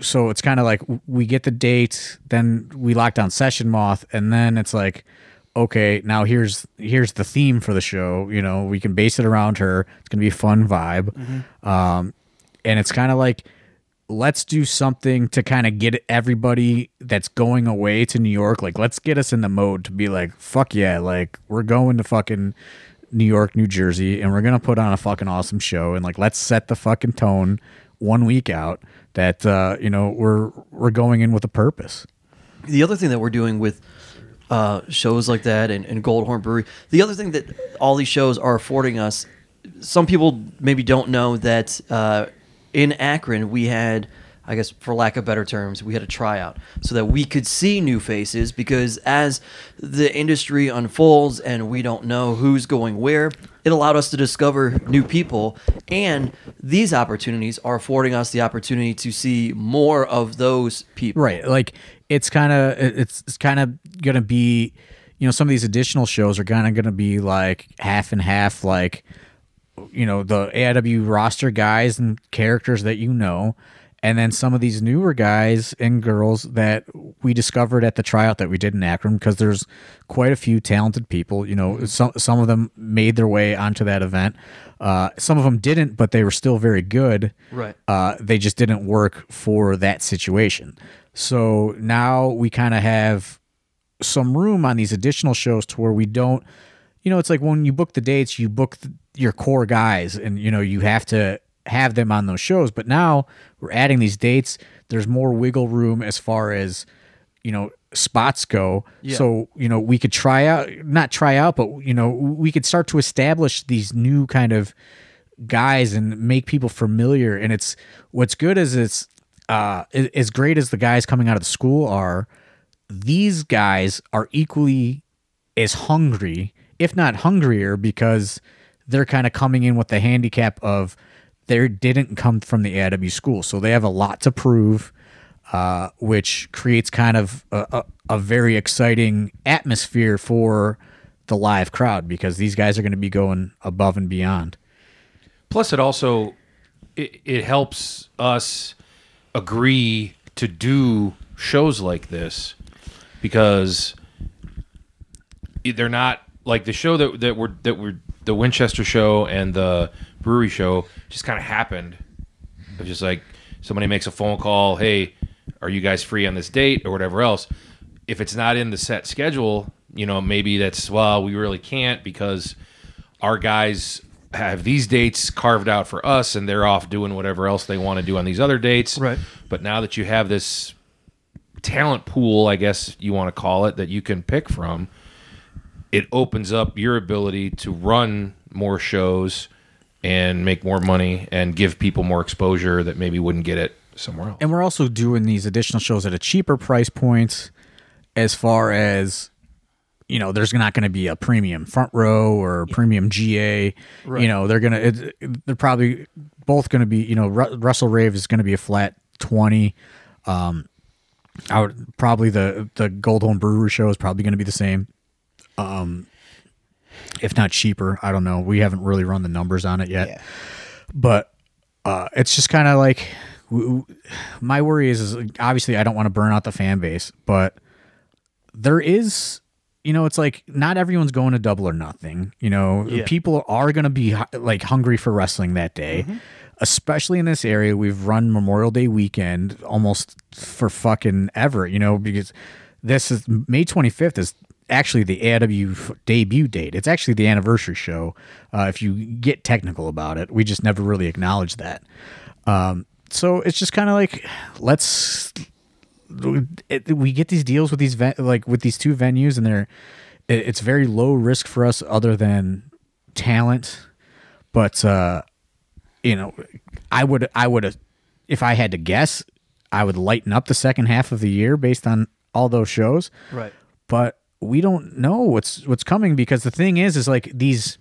so it's kind of like we get the date, then we lock down Session Moth, and then it's like, okay, now here's here's the theme for the show. You know, we can base it around her. It's gonna be a fun vibe, um, and it's kind of like let's do something to kind of get everybody that's going away to New York. Like, let's get us in the mode to be like, fuck yeah, like we're going to fucking New York, New Jersey, and we're gonna put on a fucking awesome show. And like, let's set the fucking tone one week out that uh, you know we're we're going in with a purpose. the other thing that we're doing with uh, shows like that and, and Goldhorn Brewery, the other thing that all these shows are affording us, some people maybe don't know that uh, in Akron we had, I guess for lack of better terms, we had a tryout so that we could see new faces because as the industry unfolds and we don't know who's going where, it allowed us to discover new people and these opportunities are affording us the opportunity to see more of those people. Right. Like it's kind of it's it's kind of gonna be, you know, some of these additional shows are kind of gonna be like half and half, like you know the AIW roster guys and characters that you know, and then some of these newer guys and girls that we discovered at the tryout that we did in Akron because there's quite a few talented people. You know, some some of them made their way onto that event. Uh, some of them didn't, but they were still very good. Right. Uh, they just didn't work for that situation. So now we kind of have some room on these additional shows to where we don't you know it's like when you book the dates you book th- your core guys and you know you have to have them on those shows. But now we're adding these dates. There's more wiggle room as far as you know spots go. Yeah. so you know we could try out not try out but you know we could start to establish these new kind of guys and make people familiar. And it's what's good is it's uh as great as the guys coming out of the school are these guys are equally as hungry, if not hungrier, because they're kind of coming in with the handicap of they didn't come from the AIW school, so they have a lot to prove, uh, which creates kind of a, a, a very exciting atmosphere for the live crowd because these guys are going to be going above and beyond. Plus, it also it, it helps us agree to do shows like this because they're not like the show that that were that were the Winchester show and the brewery show just kind of happened. It's just like somebody makes a phone call, hey, are you guys free on this date or whatever else. If it's not in the set schedule, you know, maybe that's well, we really can't because our guys have these dates carved out for us and they're off doing whatever else they want to do on these other dates. Right. But now that you have this talent pool, I guess you want to call it, that you can pick from, it opens up your ability to run more shows and make more money and give people more exposure that maybe wouldn't get it somewhere else. and we're also doing these additional shows at a cheaper price point as far as you know there's not going to be a premium front row or premium ga you know they're going to they're probably both going to be you know Ru- Wrestle Rave is going to be a flat 20 um i would probably the the goldhorn brewery show is probably going to be the same um if not cheaper i don't know we haven't really run the numbers on it yet Yeah. but uh, it's just kind of like w- w- my worry is, is obviously I don't want to burn out the fan base, but there is, you know, it's like not everyone's going to double or nothing. You know, Yeah. people are going to be like hungry for wrestling that day. Especially in this area, we've run Memorial Day weekend almost for fucking ever, you know, because this is May 25th is actually the AW debut date. It's actually the anniversary show. Uh, if you get technical about it, we just never really acknowledge that. Um, so it's just kind of like let's it, we get these deals with these ven- like with these two venues, and they're it, it's very low risk for us other than talent, but uh, you know, I would I would if I had to guess, I would lighten up the second half of the year based on all those shows Right. but we don't know what's what's coming because the thing is is like these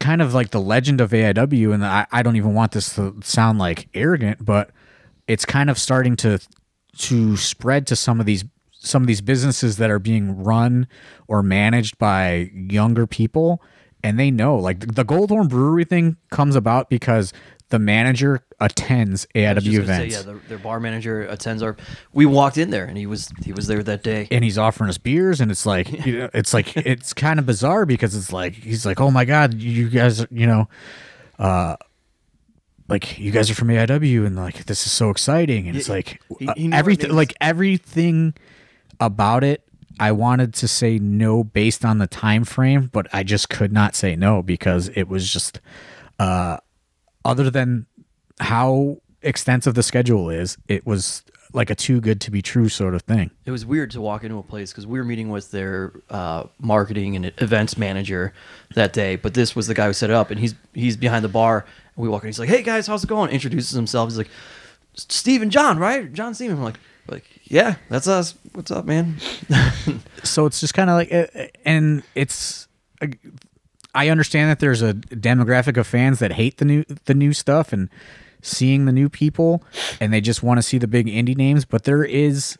kind of like the legend of AIW and I, I don't even want this to sound like arrogant but it's kind of starting to to spread to some of these some of these businesses that are being run or managed by younger people. And they know like the Goldhorn Brewery thing comes about because the manager attends AIW just say, events yeah, the, their bar manager attends our. We walked in there and he was he was there that day. and he's offering us beers and it's like you know, it's like it's kind of bizarre because it's like he's like oh my god you guys you know uh like you guys are from AIW and like this is so exciting and it's Yeah, like he- uh, he everything like everything about it I wanted to say no based on the time frame but I just could not say no because it was just uh other than how extensive the schedule is it was like a too good to be true sort of thing It was weird to walk into a place because we were meeting with their uh, marketing and events manager that day. But this was the guy who set it up, and he's he's behind the bar. And we walk in, he's like, "Hey guys, how's it going?" Introduces himself. He's like, "Steve and John, right? John Steven." I'm like, "Like, yeah, that's us. What's up, man?" so it's just kind of like uh, and it's i understand that there's a demographic of fans that hate the new the new stuff and seeing the new people and they just want to see the big indie names but there is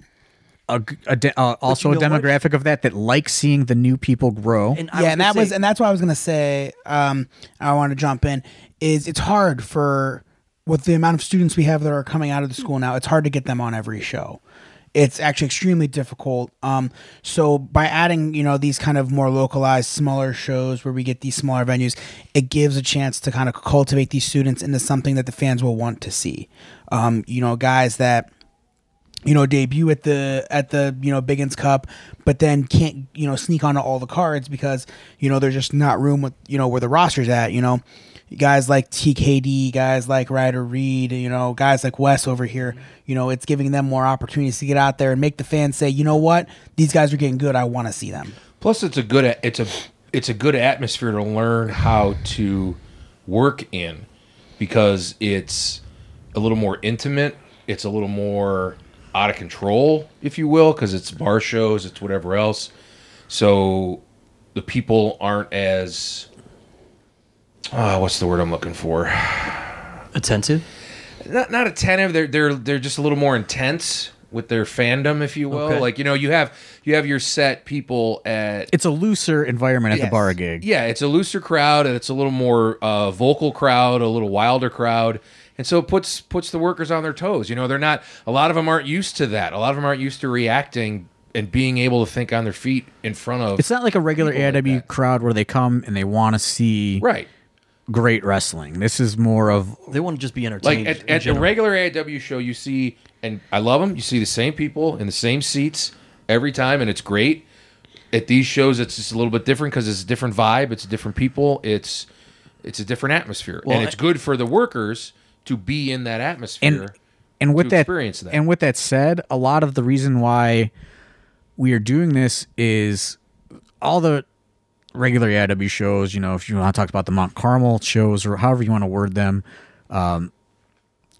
a, g- a de- uh, also you a know what? demographic of that that likes seeing the new people grow And yeah, and gonna that was and that's what I was gonna say. Um, I want to jump in. Is it's hard for with the amount of students we have that are coming out of the school now. It's hard to get them on every show. It's actually extremely difficult. Um, so by adding, you know, these kind of more localized, smaller shows where we get these smaller venues, it gives a chance to kind of cultivate these students into something that the fans will want to see. Um, you know, guys that you know debut at the at the you know Biggins Cup, but then can't you know sneak onto all the cards because you know there's just not room with you know where the roster's at. You know, guys like TKD, guys like Ryder Reed, you know, guys like Wes over here. You know, it's giving them more opportunities to get out there and make the fans say, you know what, these guys are getting good. I want to see them. Plus, it's a good it's a it's a good atmosphere to learn how to work in because it's a little more intimate. It's a little more out of control, if you will, because it's bar shows, it's whatever else. So the people aren't as uh, what's the word I'm looking for? Attentive. not not attentive. They're they're they're just a little more intense with their fandom, if you will. Okay. Like you know, you have you have your set people at it's a looser environment at the Yes. bar gig Yeah, it's a looser crowd and it's a little more uh, vocal crowd, a little wilder crowd. And so it puts puts the workers on their toes. You know, they're not a lot of them aren't used to that. A lot of them aren't used to reacting and being able to think on their feet in front of it's not like a regular People like crowd where they come and they want to see Right. Great wrestling. This is more of They want to just be Like entertained. at, at the regular AIW show, you see, and I love them. You see the same people in the same seats every time, and it's great. At these shows, it's just a little bit different because it's a different vibe. It's different people. It's it's a different atmosphere, Well, and it's good for the workers to be in that atmosphere. and and with that, experience that. and with that said, a lot of the reason why we are doing this is all the regular AIW shows. You know, if you want to talk about the Mount Carmel shows or however you want to word them, um,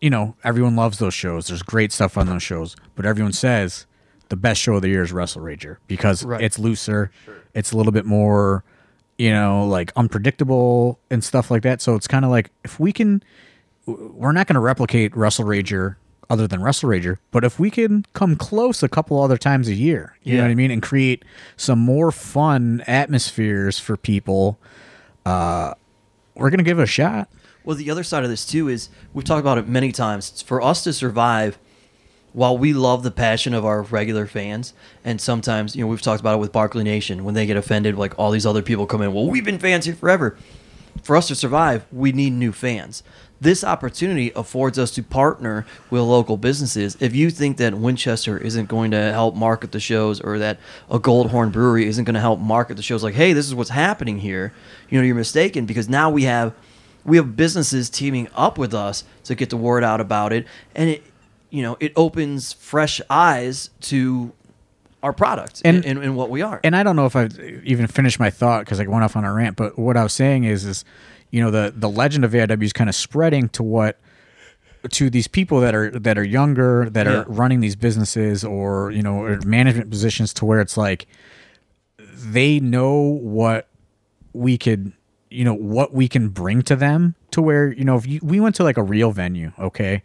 you know, everyone loves those shows. There's great stuff on those shows, but everyone says the best show of the year is Wrestle Rager because Right. it's looser, it's a little bit more, you know, like unpredictable and stuff like that. So it's kind of like if we can, we're not going to replicate Wrestle Rager other than Wrestle Rager, but if we can come close a couple other times a year, you know what I mean, and create some more fun atmospheres for people, uh, we're going to give it a shot. Well, the other side of this too is we've talked about it many times. It's for us to survive, while we love the passion of our regular fans, and sometimes you know we've talked about it with Barkley Nation when they get offended, like all these other people come in. Well, we've been fans here forever. For us to survive, we need new fans. This opportunity affords us to partner with local businesses. If you think that Winchester isn't going to help market the shows, or that a Goldhorn Brewery isn't going to help market the shows, like, hey, this is what's happening here, you know, you're mistaken because now we have we have businesses teaming up with us to get the word out about it and it you know it opens fresh eyes to our product and, And- and, and what we are and I don't know if I even finished my thought because I went off on a rant. But what I was saying is, is you know the the legend of AIW is kind of spreading to what to these people that are that are younger that Yeah. are running these businesses or you know or management positions to where it's like they know what we could you know what we can bring to them to where you know if you, we went to like a real venue okay?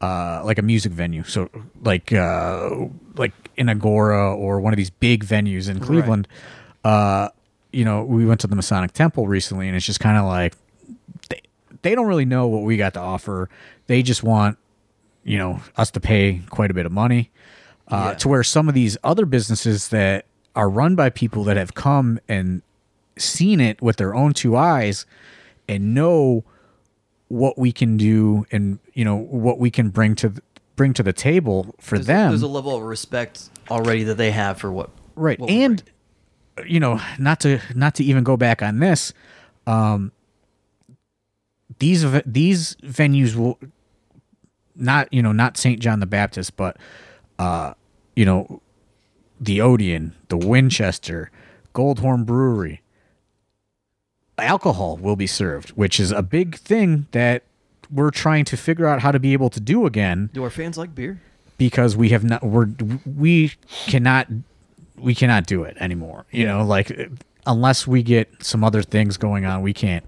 Uh like a music venue. So like uh like in agora or one of these big venues in cleveland. Uh you know we went to the masonic temple recently and it's just kind of like they, don't really know what we got to offer. They just want you know us to pay quite a bit of money uh, Yeah. to where some of these other businesses that are run by people that have come and seen it with their own two eyes and know what we can do and you know what we can bring to bring to the table for there's, them. there's a level of respect already that they have for what right. what and you know not to not to even go back on this um these these venues will not you know not St. John the Baptist but uh you know the Odeon the Winchester Goldhorn Brewery alcohol will be served which is a big thing that we're trying to figure out how to be able to do again. Do our fans like beer? Because we have not we're we cannot we cannot do it anymore you know like unless we get some other things going on we can't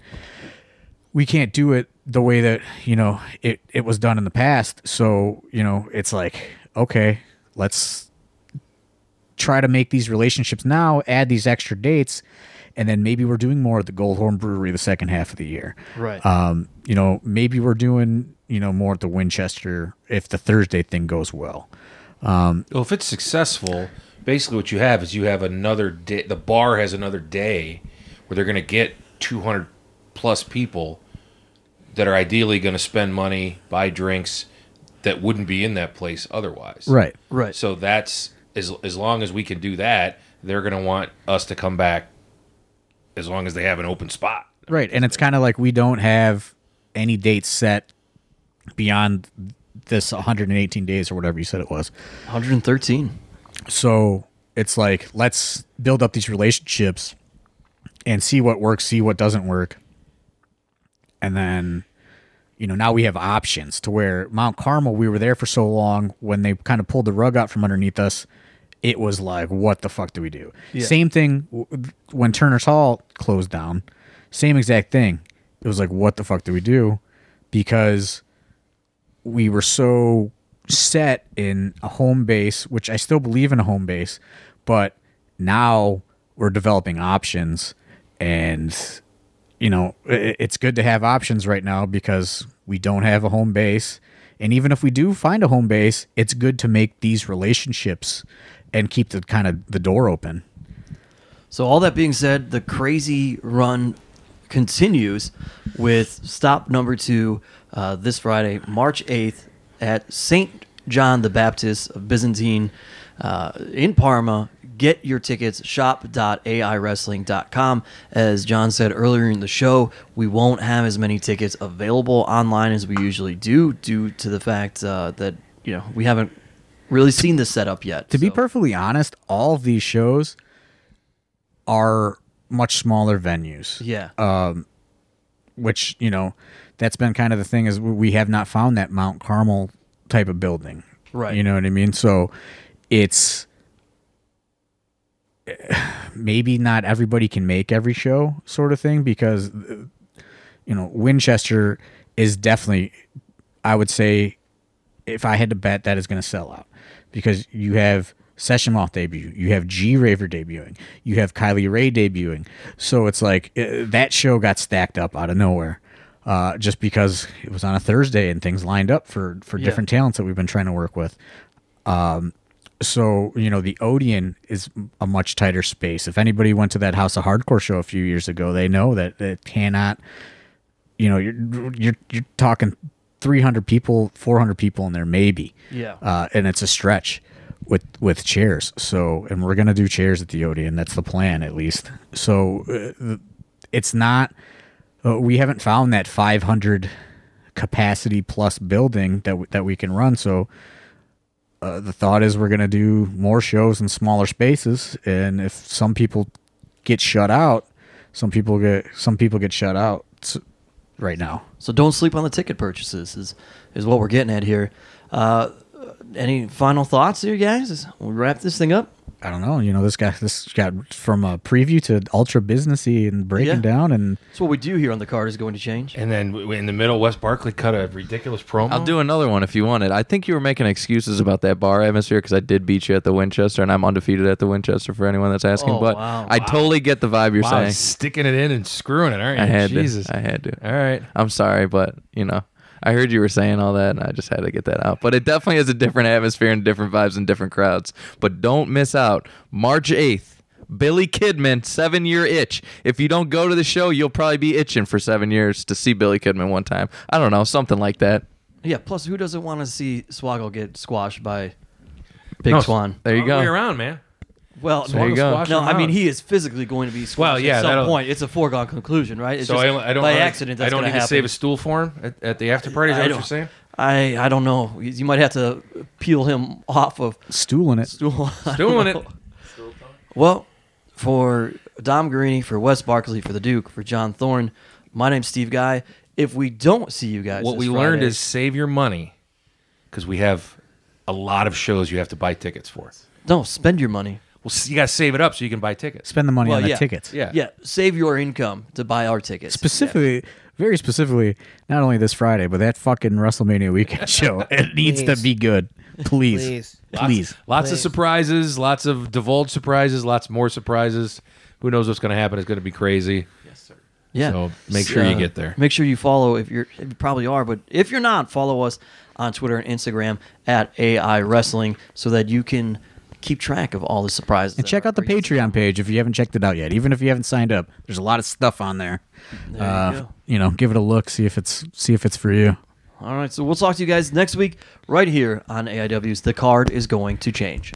we can't do it the way that you know it it was done in the past so you know it's like okay let's try to make these relationships now add these extra dates and then maybe we're doing more at the goldhorn brewery the second half of the year Right. um you know maybe we're doing you know more at the winchester if the thursday thing goes well Well, if it's successful, basically what you have is you have another day. The bar has another day where they're going to get 200 plus people that are ideally going to spend money, buy drinks that wouldn't be in that place otherwise. right right So that's as as long as we can do that, they're going to want us to come back as long as they have an open spot. Right, and it's kind of like we don't have any dates set beyond this 118 days or whatever you said it was. 113 So it's like let's build up these relationships and see what works, see what doesn't work, and then you know now we have options to where Mount Carmel we were there for so long when they kind of pulled the rug out from underneath us. It was like, what the fuck do we do? Yeah. Same thing when Turner's Hall closed down. Same exact thing. It was like, what the fuck do we do? Because we were so set in a home base, which I still believe in a home base, but now we're developing options and you know, it's good to have options right now because we don't have a home base. And even if we do find a home base, it's good to make these relationships and keep the kind of the door open. So all that being said, the crazy run continues with stop number two uh, this Friday, March 8th at St. John the Baptist of Byzantine uh, in Parma. Get your tickets, shop.aiwrestling.com. As John said earlier in the show, we won't have as many tickets available online as we usually do due to the fact uh, that, you know, we haven't really seen this setup yet. To be perfectly honest, all of these shows are much smaller venues. Yeah. which you know that's been kind of the thing is we have not found that Mount Carmel type of building. Right. You know what I mean? So it's maybe not everybody can make every show sort of thing because you know Winchester is definitely I would say if I had to bet that is going to sell out because you have Session Moth debut, you have G Raver debuting, you have Kylie Rae debuting. So it's like uh, that show got stacked up out of nowhere. Uh, just because it was on a Thursday and things lined up for for Yeah. different talents that we've been trying to work with. Um, so you know the Odeon is a much tighter space. If anybody went to that House of Hardcore show a few years ago, they know that it cannot. You know, you're you're you're talking 300 people, 400 people in there, maybe. Yeah. Uh, and it's a stretch with with chairs. So, and we're gonna do chairs at the Odeon. That's the plan, at least. So, uh, it's not. Uh, we haven't found that 500 capacity plus building that w- that we can run. So, uh, the thought is we're going to do more shows in smaller spaces, and if some people get shut out, some people get some people get shut out right now. So don't sleep on the ticket purchases is is what we're getting at here. Uh, any final thoughts here, guys? As we wrap this thing up. I don't know. You know, this guy this got from a preview to ultra businessy and breaking Yeah. down, and That's what we do here on the card is going to change. And then in the middle, Wes Barkley cut a ridiculous promo. I'll do another one if you want it. I think you were making excuses about that bar atmosphere because I did beat you at the Winchester, and I'm undefeated at the Winchester for anyone that's asking. Oh, but wow. I totally get the vibe you're Wow, saying. sticking it in and screwing it, aren't you? I had Jesus. to. I had to. All right. I'm sorry, but you know, I heard you were saying all that, and I just had to get that out. But it definitely has a different atmosphere and different vibes and different crowds. But don't miss out. March 8th, Billy Kidman, seven year itch. If you don't go to the show, you'll probably be itching for seven years to see Billy Kidman one time. I don't know, something like that. Yeah. Plus, who doesn't want to see Swoggle get squashed by Big No, Swan? There you All the way go. around, man. Well, There you go. no, I mean he is physically going to be squashed Well, yeah, at some that'll- point. It's a foregone conclusion, right? It's So just I, I don't. by I- accident. That's I don't gonna need to happen. save a stool for him at, at the after party. Is that I what don't- you're saying? I I don't know. You you might have to peel him off of stooling it. stool. I Doing it. Well, for Dom Garrini, for Wes Barkley, for the Duke, for John Thorne, my name's Steve Guy. If we don't see you guys, What this we learned Friday- is save your money because we have a lot of shows you have to buy tickets for. no spend your money. Well, you got to save it up so you can buy tickets. Spend the money Well, on the yeah. tickets. Yeah. Yeah, save your income to buy our tickets. Specifically, very specifically, not only this Friday, but that fucking WrestleMania weekend show. It needs to be good. Please. Please. Please. Lots of Please. surprises, lots of divulged surprises, lots more surprises. Who knows what's going to happen? It's going to be crazy. Yes, sir. Yeah. So make sure you Uh, get there. Make sure you follow if you're if you probably are, but if you're not, follow us on Twitter and Instagram at AI Wrestling so that you can keep track of all the surprises. And check out the. Patreon page if you haven't checked it out yet. Even if you haven't signed up, there's a lot of stuff on there. There you uh, go. you know, give it a look, see if it's see if it's for you. All right, so we'll talk to you guys next week right here on AIW's The Card is Going to Change.